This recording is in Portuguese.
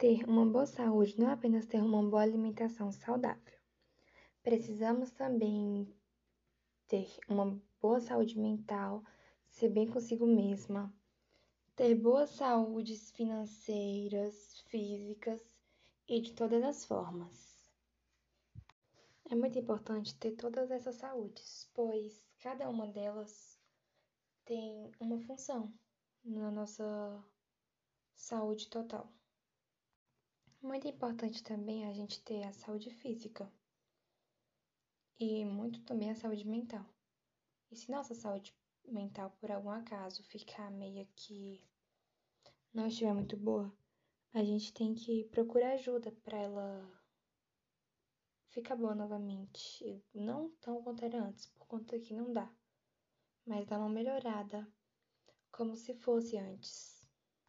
Ter uma boa saúde não é apenas ter uma boa alimentação saudável. Precisamos também ter uma boa saúde mental, ser bem consigo mesma, ter boas saúdes financeiras, físicas e de todas as formas. É muito importante ter todas essas saúdes, pois cada uma delas tem uma função na nossa saúde total. Muito importante também a gente ter a saúde física e muito também a saúde mental. E se nossa saúde mental por algum acaso ficar meio que não estiver muito boa, a gente tem que procurar ajuda para ela ficar boa novamente. Não tão quanto era antes, por conta que não dá, mas dá uma melhorada, como se fosse antes.